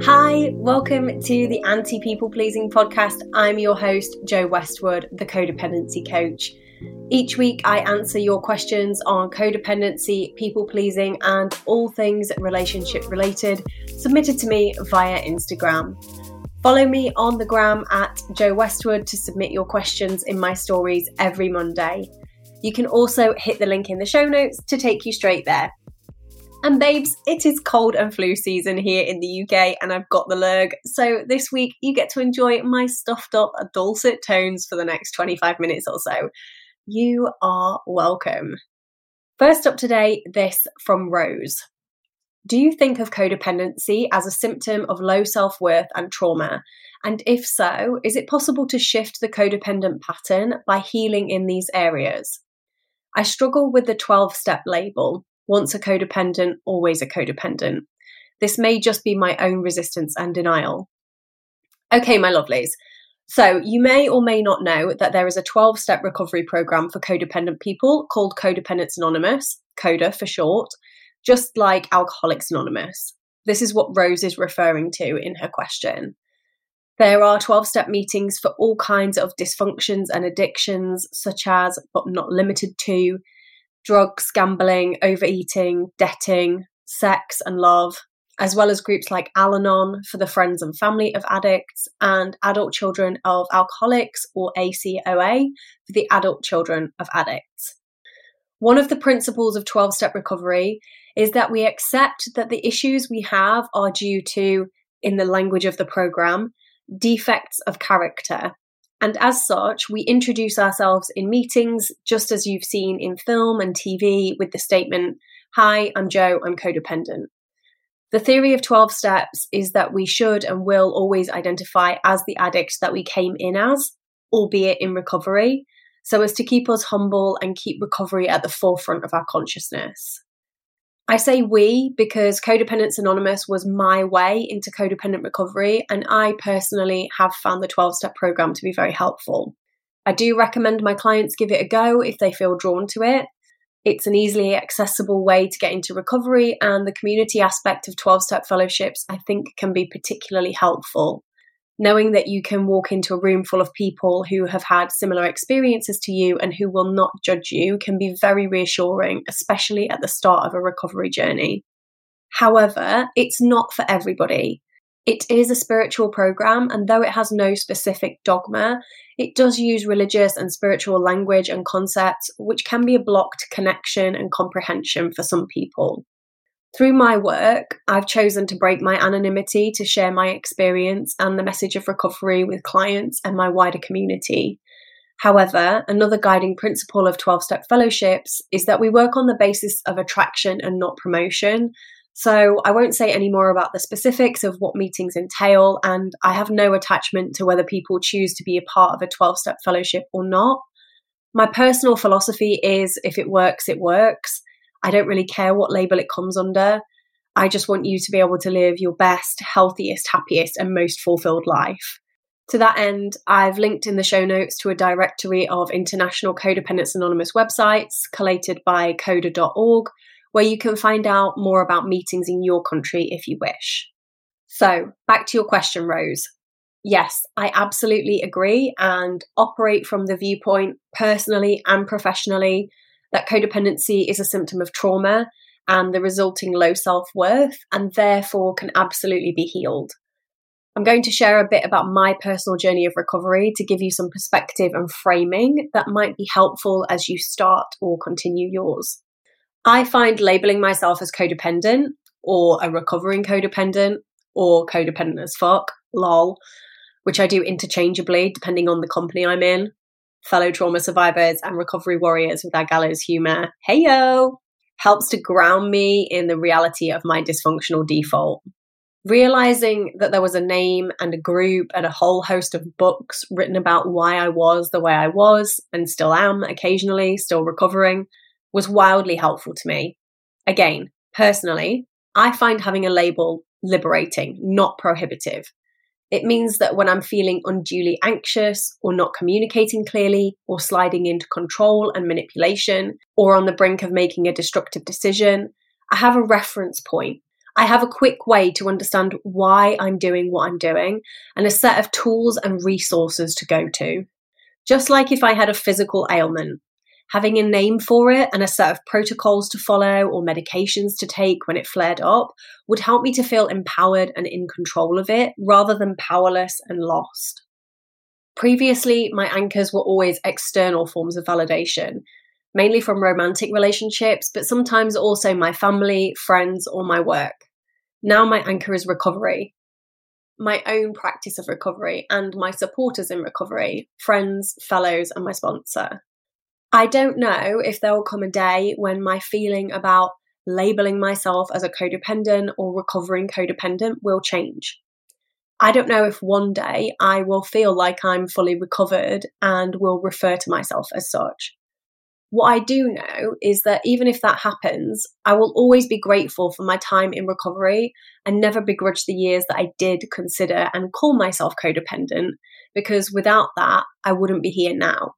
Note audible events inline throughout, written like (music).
Hi, welcome to the Anti People Pleasing podcast. I'm your host, Jo Westwood, the codependency coach. Each week, I answer your questions on codependency, people pleasing, and all things relationship related submitted to me via Instagram. Follow me on the gram at Jo Westwood to submit your questions in my stories every Monday. You can also hit the link in the show notes to take you straight there. And babes, it is cold and flu season here in the UK, and I've got the lurg. So this week, you get to enjoy my stuffed up dulcet tones for the next 25 minutes or so. You are welcome. First up today, this from Rose. Do you think of codependency as a symptom of low self worth and trauma? And if so, is it possible to shift the codependent pattern by healing in these areas? I struggle with the 12 step label once a codependent, always a codependent. This may just be my own resistance and denial. Okay, my lovelies. So, you may or may not know that there is a 12 step recovery program for codependent people called Codependents Anonymous, CODA for short, just like Alcoholics Anonymous. This is what Rose is referring to in her question. There are 12 step meetings for all kinds of dysfunctions and addictions, such as, but not limited to, drugs, gambling, overeating, debting, sex, and love, as well as groups like Al Anon for the friends and family of addicts, and adult children of alcoholics, or ACOA, for the adult children of addicts. One of the principles of 12 step recovery is that we accept that the issues we have are due to, in the language of the program, defects of character and as such, we introduce ourselves in meetings, just as you've seen in film and TV, with the statement, Hi, I'm Jo, I'm codependent. The theory of 12 steps is that we should and will always identify as the addict that we came in as, albeit in recovery, so as to keep us humble and keep recovery at the forefront of our consciousness. I say we because Codependents Anonymous was my way into codependent recovery, and I personally have found the 12 step program to be very helpful. I do recommend my clients give it a go if they feel drawn to it. It's an easily accessible way to get into recovery, and the community aspect of 12 step fellowships I think can be particularly helpful knowing that you can walk into a room full of people who have had similar experiences to you and who will not judge you can be very reassuring, especially at the start of a recovery journey. However, it's not for everybody. It is a spiritual program, and though it has no specific dogma, it does use religious and spiritual language and concepts, which can be a block to connection and comprehension for some people. Through my work, I've chosen to break my anonymity to share my experience and the message of recovery with clients and my wider community. However, another guiding principle of 12 step fellowships is that we work on the basis of attraction and not promotion. So I won't say any more about the specifics of what meetings entail, and I have no attachment to whether people choose to be a part of a 12 step fellowship or not. My personal philosophy is if it works, it works. I don't really care what label it comes under. I just want you to be able to live your best, healthiest, happiest, and most fulfilled life. To that end, I've linked in the show notes to a directory of international Codependents Anonymous websites collated by coda.org, where you can find out more about meetings in your country if you wish. So, back to your question, Rose. Yes, I absolutely agree and operate from the viewpoint personally and professionally that codependency is a symptom of trauma and the resulting low self worth, and therefore can absolutely be healed. I'm going to share a bit about my personal journey of recovery to give you some perspective and framing that might be helpful as you start or continue yours. I find labeling myself as codependent or a recovering codependent or codependent as fuck, lol, which I do interchangeably depending on the company I'm in, fellow trauma survivors and recovery warriors with our gallows humor, hey yo, helps to ground me in the reality of my dysfunctional default. Realizing that there was a name and a group and a whole host of books written about why I was the way I was and still am occasionally, still recovering, was wildly helpful to me. Again, personally, I find having a label liberating, not prohibitive. It means that when I'm feeling unduly anxious or not communicating clearly or sliding into control and manipulation or on the brink of making a destructive decision, I have a reference point. I have a quick way to understand why I'm doing what I'm doing and a set of tools and resources to go to. Just like if I had a physical ailment, having a name for it and a set of protocols to follow or medications to take when it flared up would help me to feel empowered and in control of it rather than powerless and lost. Previously, my anchors were always external forms of validation, mainly from romantic relationships, but sometimes also my family, friends, or my work. Now my anchor is recovery, my own practice of recovery, and my supporters in recovery, friends, fellows, and my sponsor. I don't know if there will come a day when my feeling about labeling myself as a codependent or recovering codependent will change. I don't know if one day I will feel like I'm fully recovered and will refer to myself as such. What I do know is that even if that happens, I will always be grateful for my time in recovery and never begrudge the years that I did consider and call myself codependent, because without that, I wouldn't be here now.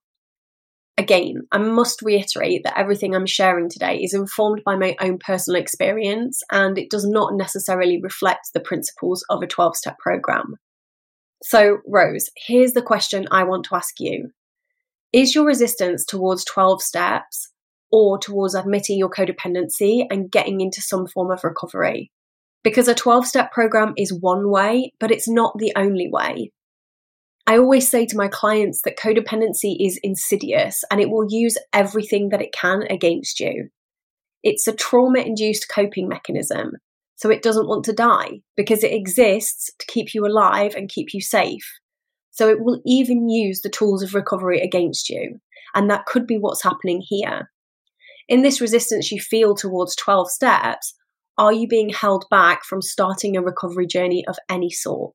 Again, I must reiterate that everything I'm sharing today is informed by my own personal experience and it does not necessarily reflect the principles of a 12 step program. So, Rose, here's the question I want to ask you is your resistance towards 12 steps or towards admitting your codependency and getting into some form of recovery? Because a 12 step program is one way, but it's not the only way. I always say to my clients that codependency is insidious and it will use everything that it can against you. It's a trauma induced coping mechanism. So it doesn't want to die because it exists to keep you alive and keep you safe. So it will even use the tools of recovery against you. And that could be what's happening here. In this resistance you feel towards 12 steps, are you being held back from starting a recovery journey of any sort?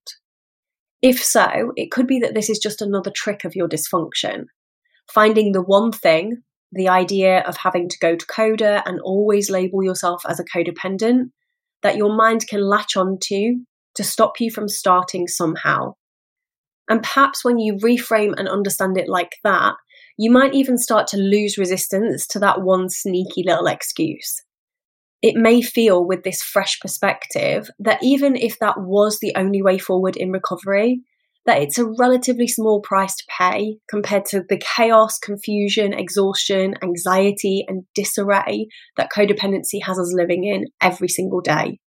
If so, it could be that this is just another trick of your dysfunction. Finding the one thing, the idea of having to go to coda and always label yourself as a codependent, that your mind can latch onto to stop you from starting somehow. And perhaps when you reframe and understand it like that, you might even start to lose resistance to that one sneaky little excuse. It may feel with this fresh perspective that even if that was the only way forward in recovery, that it's a relatively small price to pay compared to the chaos, confusion, exhaustion, anxiety, and disarray that codependency has us living in every single day.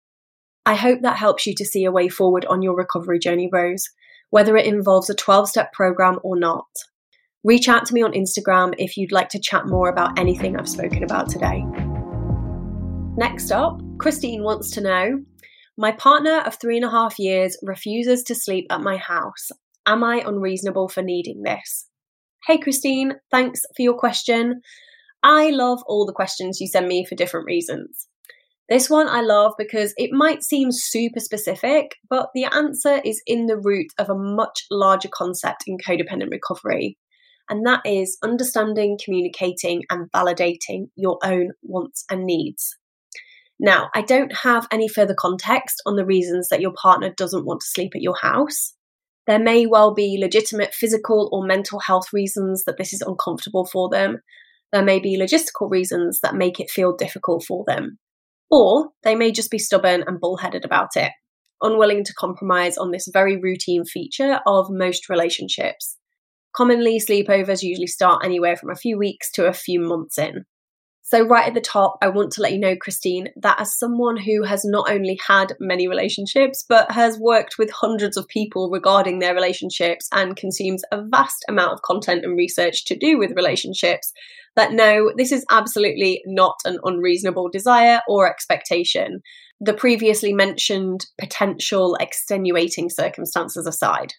I hope that helps you to see a way forward on your recovery journey, Rose whether it involves a 12 step program or not. Reach out to me on Instagram if you'd like to chat more about anything I've spoken about today. Next up, Christine wants to know My partner of three and a half years refuses to sleep at my house. Am I unreasonable for needing this? Hey, Christine, thanks for your question. I love all the questions you send me for different reasons. This one I love because it might seem super specific, but the answer is in the root of a much larger concept in codependent recovery. And that is understanding, communicating, and validating your own wants and needs. Now, I don't have any further context on the reasons that your partner doesn't want to sleep at your house. There may well be legitimate physical or mental health reasons that this is uncomfortable for them. There may be logistical reasons that make it feel difficult for them. Or they may just be stubborn and bullheaded about it, unwilling to compromise on this very routine feature of most relationships. Commonly, sleepovers usually start anywhere from a few weeks to a few months in. So, right at the top, I want to let you know, Christine, that as someone who has not only had many relationships, but has worked with hundreds of people regarding their relationships and consumes a vast amount of content and research to do with relationships, that no, this is absolutely not an unreasonable desire or expectation, the previously mentioned potential extenuating circumstances aside.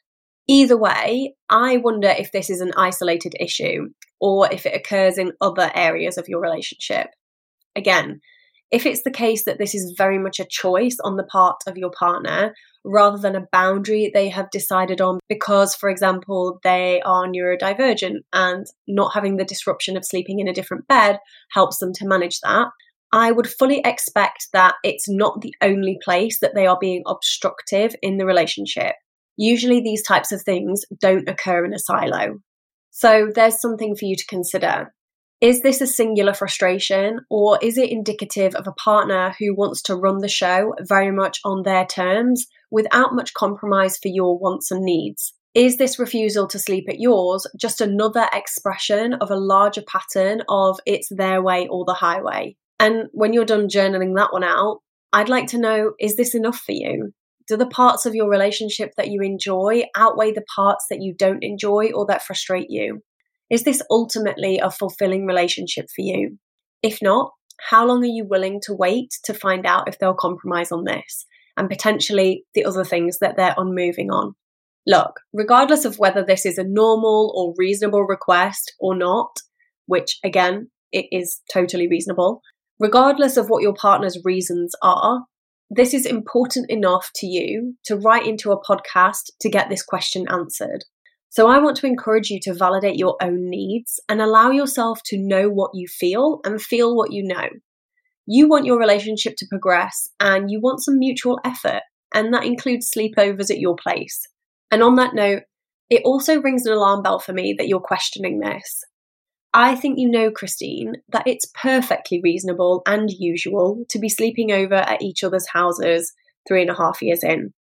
Either way, I wonder if this is an isolated issue or if it occurs in other areas of your relationship. Again, if it's the case that this is very much a choice on the part of your partner rather than a boundary they have decided on because, for example, they are neurodivergent and not having the disruption of sleeping in a different bed helps them to manage that. I would fully expect that it's not the only place that they are being obstructive in the relationship. Usually, these types of things don't occur in a silo. So, there's something for you to consider. Is this a singular frustration, or is it indicative of a partner who wants to run the show very much on their terms without much compromise for your wants and needs? Is this refusal to sleep at yours just another expression of a larger pattern of it's their way or the highway? And when you're done journaling that one out, I'd like to know is this enough for you? Do the parts of your relationship that you enjoy outweigh the parts that you don't enjoy or that frustrate you? Is this ultimately a fulfilling relationship for you? If not, how long are you willing to wait to find out if they'll compromise on this and potentially the other things that they're unmoving on? Look, regardless of whether this is a normal or reasonable request or not, which again, it is totally reasonable, regardless of what your partner's reasons are, this is important enough to you to write into a podcast to get this question answered. So I want to encourage you to validate your own needs and allow yourself to know what you feel and feel what you know. You want your relationship to progress and you want some mutual effort, and that includes sleepovers at your place. And on that note, it also rings an alarm bell for me that you're questioning this. I think you know, Christine, that it's perfectly reasonable and usual to be sleeping over at each other's houses three and a half years in.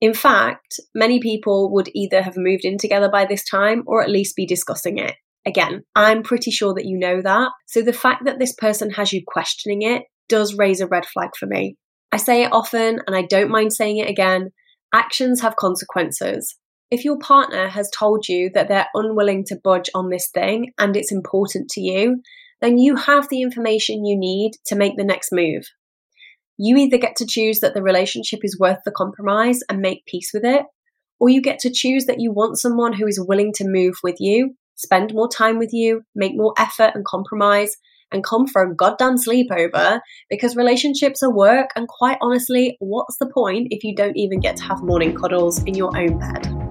In fact, many people would either have moved in together by this time or at least be discussing it. Again, I'm pretty sure that you know that. So the fact that this person has you questioning it does raise a red flag for me. I say it often and I don't mind saying it again. Actions have consequences. If your partner has told you that they're unwilling to budge on this thing and it's important to you, then you have the information you need to make the next move. You either get to choose that the relationship is worth the compromise and make peace with it, or you get to choose that you want someone who is willing to move with you, spend more time with you, make more effort and compromise, and come for a goddamn sleepover because relationships are work. And quite honestly, what's the point if you don't even get to have morning cuddles in your own bed?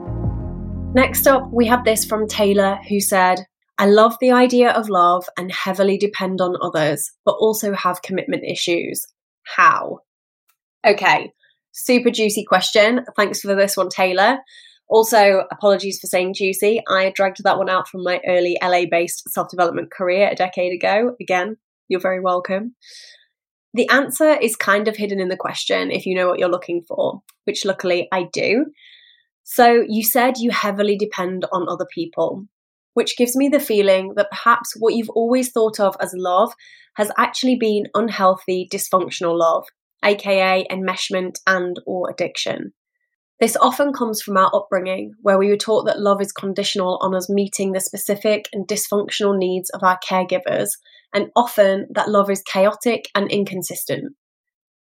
Next up, we have this from Taylor who said, I love the idea of love and heavily depend on others, but also have commitment issues. How? Okay, super juicy question. Thanks for this one, Taylor. Also, apologies for saying juicy. I dragged that one out from my early LA based self development career a decade ago. Again, you're very welcome. The answer is kind of hidden in the question if you know what you're looking for, which luckily I do. So, you said you heavily depend on other people which gives me the feeling that perhaps what you've always thought of as love has actually been unhealthy, dysfunctional love, aka enmeshment and or addiction. This often comes from our upbringing, where we were taught that love is conditional on us meeting the specific and dysfunctional needs of our caregivers, and often that love is chaotic and inconsistent.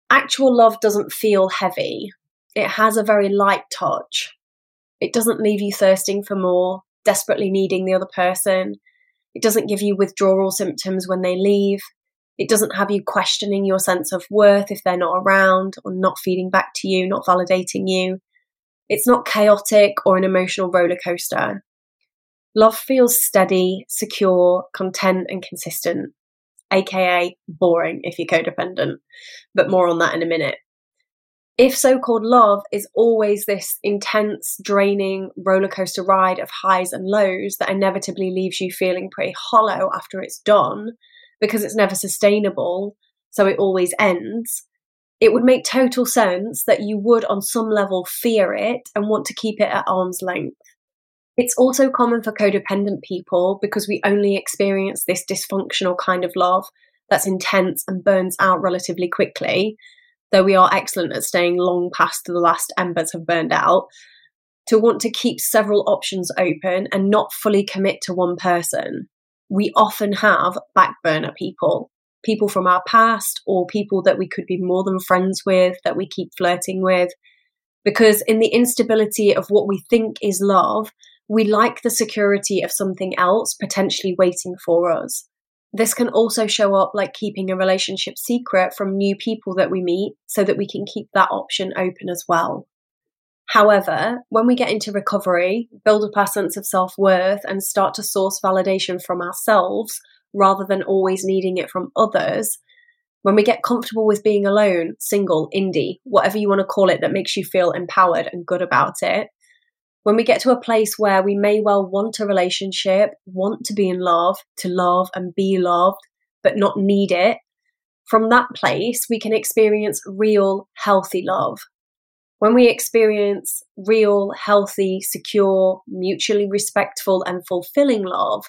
Actual love doesn't feel heavy, it has a very light touch. It doesn't leave you thirsting for more, desperately needing the other person. It doesn't give you withdrawal symptoms when they leave. It doesn't have you questioning your sense of worth if they're not around or not feeding back to you, not validating you. It's not chaotic or an emotional roller coaster. Love feels steady, secure, content, and consistent, aka boring if you're codependent. But more on that in a minute if so called love is always this intense, draining roller coaster ride of highs and lows that inevitably leaves you feeling pretty hollow after it's done because it's never sustainable, so it always ends, it would make total sense that you would, on some level, fear it and want to keep it at arm's length. It's also common for codependent people because we only experience this dysfunctional kind of love that's intense and burns out relatively quickly though we are excellent at staying long past the last embers have burned out, to want to keep several options open and not fully commit to one person. We often have backburner people, people from our past or people that we could be more than friends with, that we keep flirting with. Because in the instability of what we think is love, we like the security of something else potentially waiting for us. This can also show up like keeping a relationship secret from new people that we meet so that we can keep that option open as well. However, when we get into recovery, build up our sense of self worth, and start to source validation from ourselves rather than always needing it from others, when we get comfortable with being alone, single, indie, whatever you want to call it that makes you feel empowered and good about it, When we get to a place where we may well want a relationship, want to be in love, to love and be loved, but not need it, from that place, we can experience real, healthy love. When we experience real, healthy, secure, mutually respectful, and fulfilling love,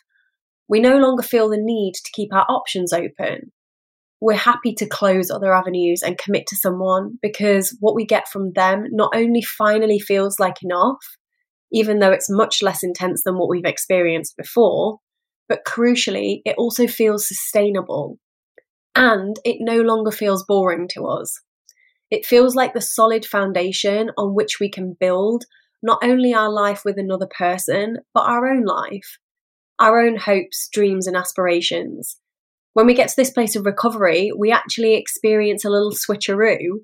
we no longer feel the need to keep our options open. We're happy to close other avenues and commit to someone because what we get from them not only finally feels like enough, even though it's much less intense than what we've experienced before, but crucially, it also feels sustainable and it no longer feels boring to us. It feels like the solid foundation on which we can build not only our life with another person, but our own life, our own hopes, dreams, and aspirations. When we get to this place of recovery, we actually experience a little switcheroo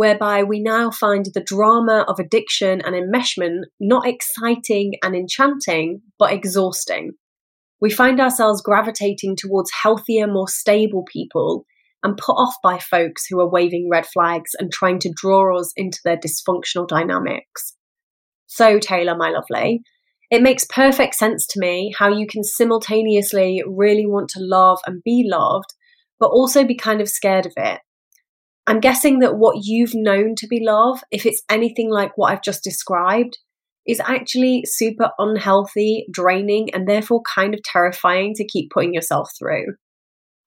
whereby we now find the drama of addiction and enmeshment not exciting and enchanting, but exhausting. We find ourselves gravitating towards healthier, more stable people and put off by folks who are waving red flags and trying to draw us into their dysfunctional dynamics. So, Taylor, my lovely, it makes perfect sense to me how you can simultaneously really want to love and be loved, but also be kind of scared of it. I'm guessing that what you've known to be love, if it's anything like what I've just described, is actually super unhealthy, draining, and therefore kind of terrifying to keep putting yourself through.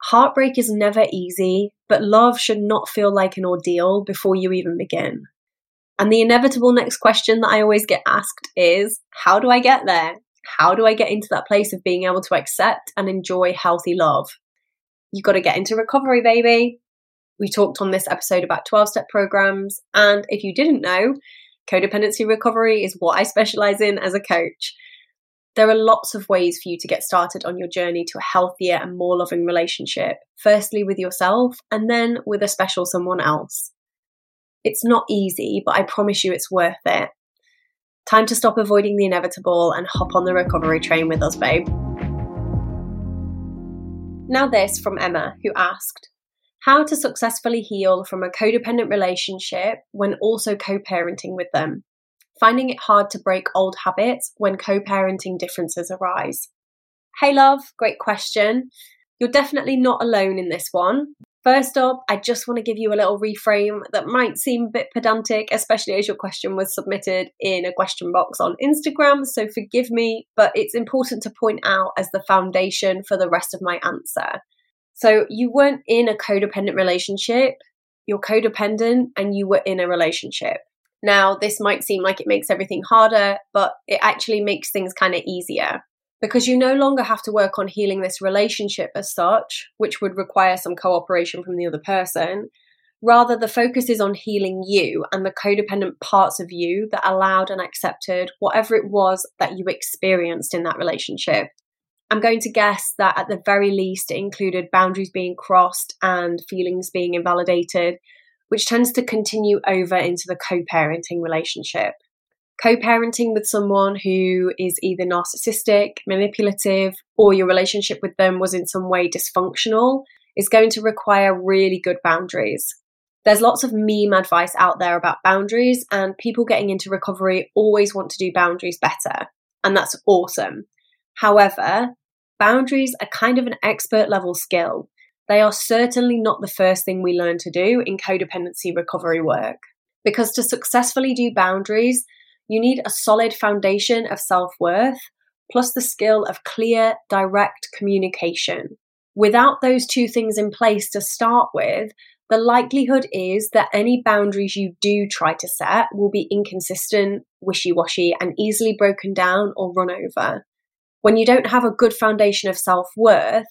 Heartbreak is never easy, but love should not feel like an ordeal before you even begin. And the inevitable next question that I always get asked is how do I get there? How do I get into that place of being able to accept and enjoy healthy love? You've got to get into recovery, baby. We talked on this episode about 12 step programs. And if you didn't know, Codependency recovery is what I specialize in as a coach. There are lots of ways for you to get started on your journey to a healthier and more loving relationship, firstly with yourself and then with a special someone else. It's not easy, but I promise you it's worth it. Time to stop avoiding the inevitable and hop on the recovery train with us, babe. Now, this from Emma, who asked how to successfully heal from a codependent relationship when also co parenting with them, finding it hard to break old habits when co parenting differences arise. Hey, love, great question. You're definitely not alone in this one. First up, I just want to give you a little reframe that might seem a bit pedantic, especially as your question was submitted in a question box on Instagram. So forgive me, but it's important to point out as the foundation for the rest of my answer. So you weren't in a codependent relationship, you're codependent and you were in a relationship. Now, this might seem like it makes everything harder, but it actually makes things kind of easier because you no longer have to work on healing this relationship as such, which would require some cooperation from the other person. Rather, the focus is on healing you and the codependent parts of you that allowed and accepted whatever it was that you experienced in that relationship. I'm going to guess that at the very least it included boundaries being crossed and feelings being invalidated, which tends to continue over into the co parenting relationship. Co parenting with someone who is either narcissistic, manipulative, or your relationship with them was in some way dysfunctional is going to require really good boundaries. There's lots of meme advice out there about boundaries, and people getting into recovery always want to do boundaries better. And that's awesome. However, boundaries are kind of an expert level skill. They are certainly not the first thing we learn to do in codependency recovery work. Because to successfully do boundaries, you need a solid foundation of self worth, plus the skill of clear, direct communication. Without those two things in place to start with, the likelihood is that any boundaries you do try to set will be inconsistent, wishy washy, and easily broken down or run over when you don't have a good foundation of self worth,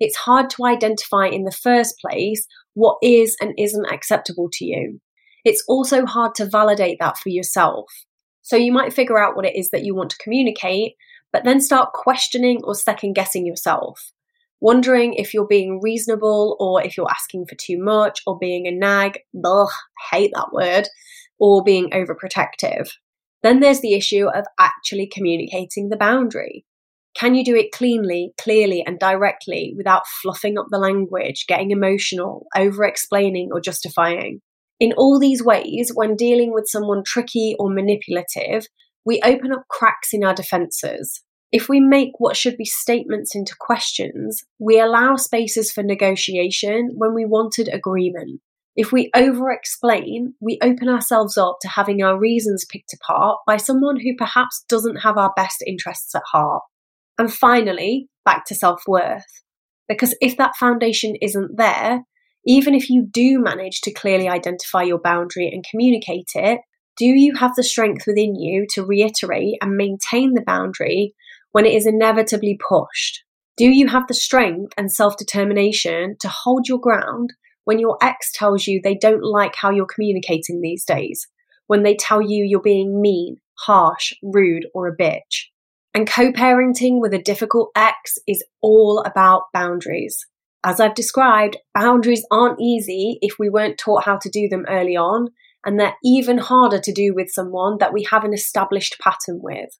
it's hard to identify in the first place what is and isn't acceptable to you. It's also hard to validate that for yourself. So you might figure out what it is that you want to communicate, but then start questioning or second guessing yourself, wondering if you're being reasonable or if you're asking for too much or being a nag, hate that word, or being overprotective. Then there's the issue of actually communicating the boundary. Can you do it cleanly, clearly, and directly without fluffing up the language, getting emotional, over explaining, or justifying? In all these ways, when dealing with someone tricky or manipulative, we open up cracks in our defences. If we make what should be statements into questions, we allow spaces for negotiation when we wanted agreement. If we over explain, we open ourselves up to having our reasons picked apart by someone who perhaps doesn't have our best interests at heart. And finally, back to self worth. Because if that foundation isn't there, even if you do manage to clearly identify your boundary and communicate it, do you have the strength within you to reiterate and maintain the boundary when it is inevitably pushed? Do you have the strength and self determination to hold your ground when your ex tells you they don't like how you're communicating these days, when they tell you you're being mean, harsh, rude, or a bitch. And co parenting with a difficult ex is all about boundaries. As I've described, boundaries aren't easy if we weren't taught how to do them early on, and they're even harder to do with someone that we have an established pattern with.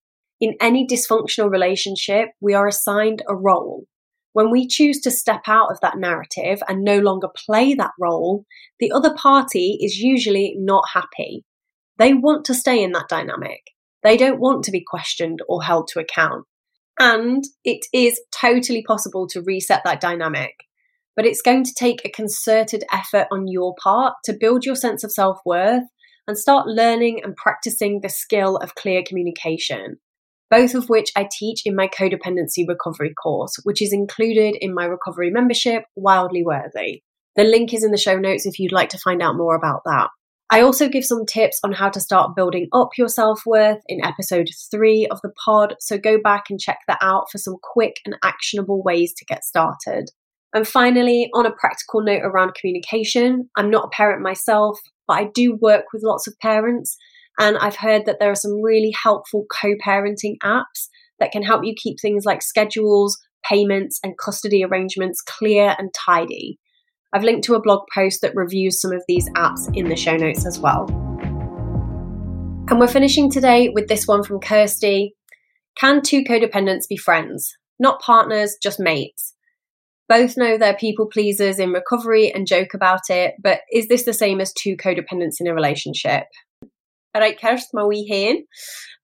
In any dysfunctional relationship, we are assigned a role. When we choose to step out of that narrative and no longer play that role, the other party is usually not happy. They want to stay in that dynamic. They don't want to be questioned or held to account. And it is totally possible to reset that dynamic. But it's going to take a concerted effort on your part to build your sense of self worth and start learning and practicing the skill of clear communication both of which I teach in my codependency recovery course, which is included in my recovery membership, Wildly Worthy. The link is in the show notes if you'd like to find out more about that. I also give some tips on how to start building up your self worth in episode three of the pod, so go back and check that out for some quick and actionable ways to get started. And finally, on a practical note around communication, I'm not a parent myself, but I do work with lots of parents and I've heard that there are some really helpful co parenting apps that can help you keep things like schedules, payments, and custody arrangements clear and tidy. I've linked to a blog post that reviews some of these apps in the show notes as well. And we're finishing today with this one from Kirsty. Can two codependents be friends? Not partners, just mates. Both know they're people pleasers in recovery and joke about it, but is this the same as two codependents in a relationship? All right, Kirst, my wee hen.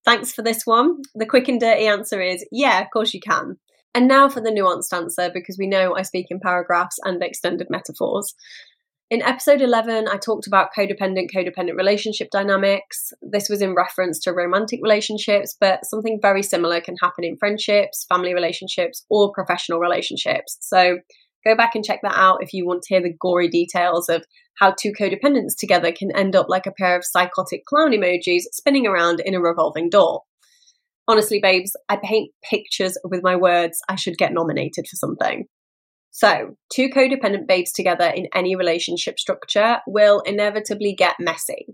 Thanks for this one. The quick and dirty answer is yeah, of course you can. And now for the nuanced answer, because we know I speak in paragraphs and extended metaphors. In episode 11, I talked about codependent codependent relationship dynamics. This was in reference to romantic relationships, but something very similar can happen in friendships, family relationships, or professional relationships. So Go back and check that out if you want to hear the gory details of how two codependents together can end up like a pair of psychotic clown emojis spinning around in a revolving door. Honestly, babes, I paint pictures with my words. I should get nominated for something. So, two codependent babes together in any relationship structure will inevitably get messy.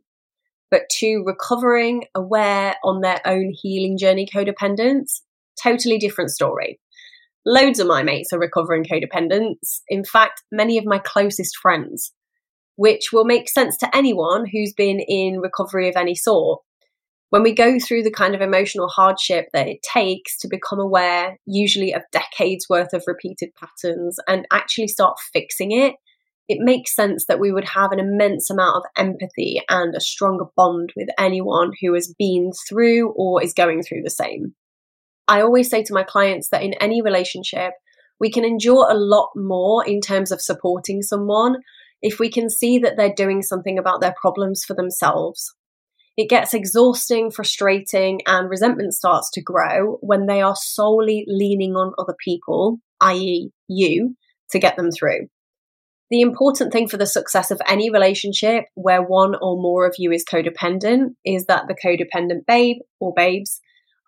But two recovering, aware, on their own healing journey codependents, totally different story. Loads of my mates are recovering codependents. In fact, many of my closest friends, which will make sense to anyone who's been in recovery of any sort. When we go through the kind of emotional hardship that it takes to become aware, usually of decades worth of repeated patterns, and actually start fixing it, it makes sense that we would have an immense amount of empathy and a stronger bond with anyone who has been through or is going through the same. I always say to my clients that in any relationship, we can endure a lot more in terms of supporting someone if we can see that they're doing something about their problems for themselves. It gets exhausting, frustrating, and resentment starts to grow when they are solely leaning on other people, i.e., you, to get them through. The important thing for the success of any relationship where one or more of you is codependent is that the codependent babe or babes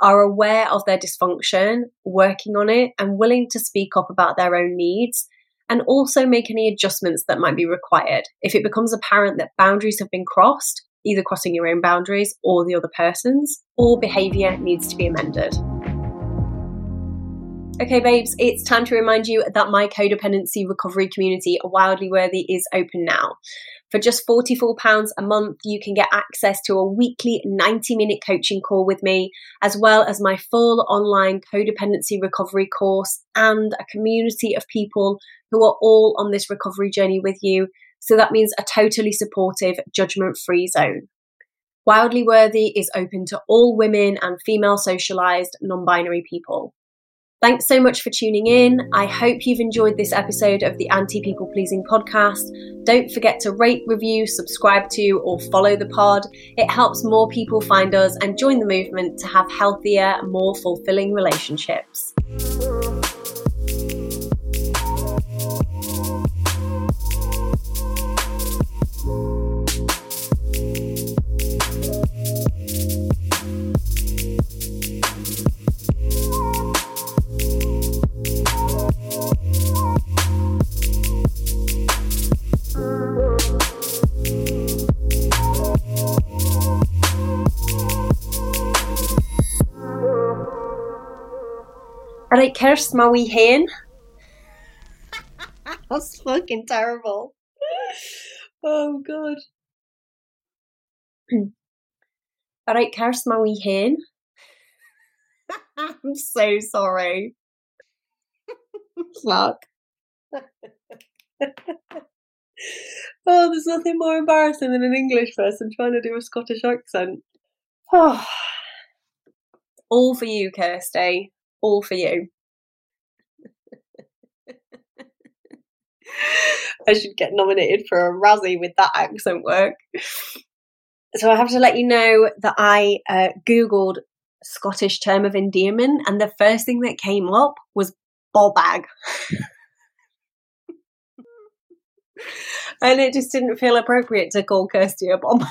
are aware of their dysfunction, working on it, and willing to speak up about their own needs, and also make any adjustments that might be required if it becomes apparent that boundaries have been crossed, either crossing your own boundaries or the other person's, or behavior needs to be amended. Okay, babes, it's time to remind you that my codependency recovery community, Wildly Worthy, is open now. For just £44 a month, you can get access to a weekly 90 minute coaching call with me, as well as my full online codependency recovery course and a community of people who are all on this recovery journey with you. So that means a totally supportive, judgment free zone. Wildly Worthy is open to all women and female socialized non binary people. Thanks so much for tuning in. I hope you've enjoyed this episode of the Anti People Pleasing podcast. Don't forget to rate, review, subscribe to, or follow the pod. It helps more people find us and join the movement to have healthier, more fulfilling relationships. Like Kirst my wee hen. (laughs) That's fucking terrible. (laughs) Oh god. Alright, Kirst my wee hen. (laughs) I'm so sorry. Fuck. oh, there's nothing more embarrassing than an English person trying to do a Scottish accent. Oh. (sighs) (sighs) All for you, Kirsty all for you. I should get nominated for a Razzie with that accent work. So I have to let you know that I uh, Googled Scottish term of endearment, and the first thing that came up was ball bag. (laughs) and it just didn't feel appropriate to call Kirsty a bag.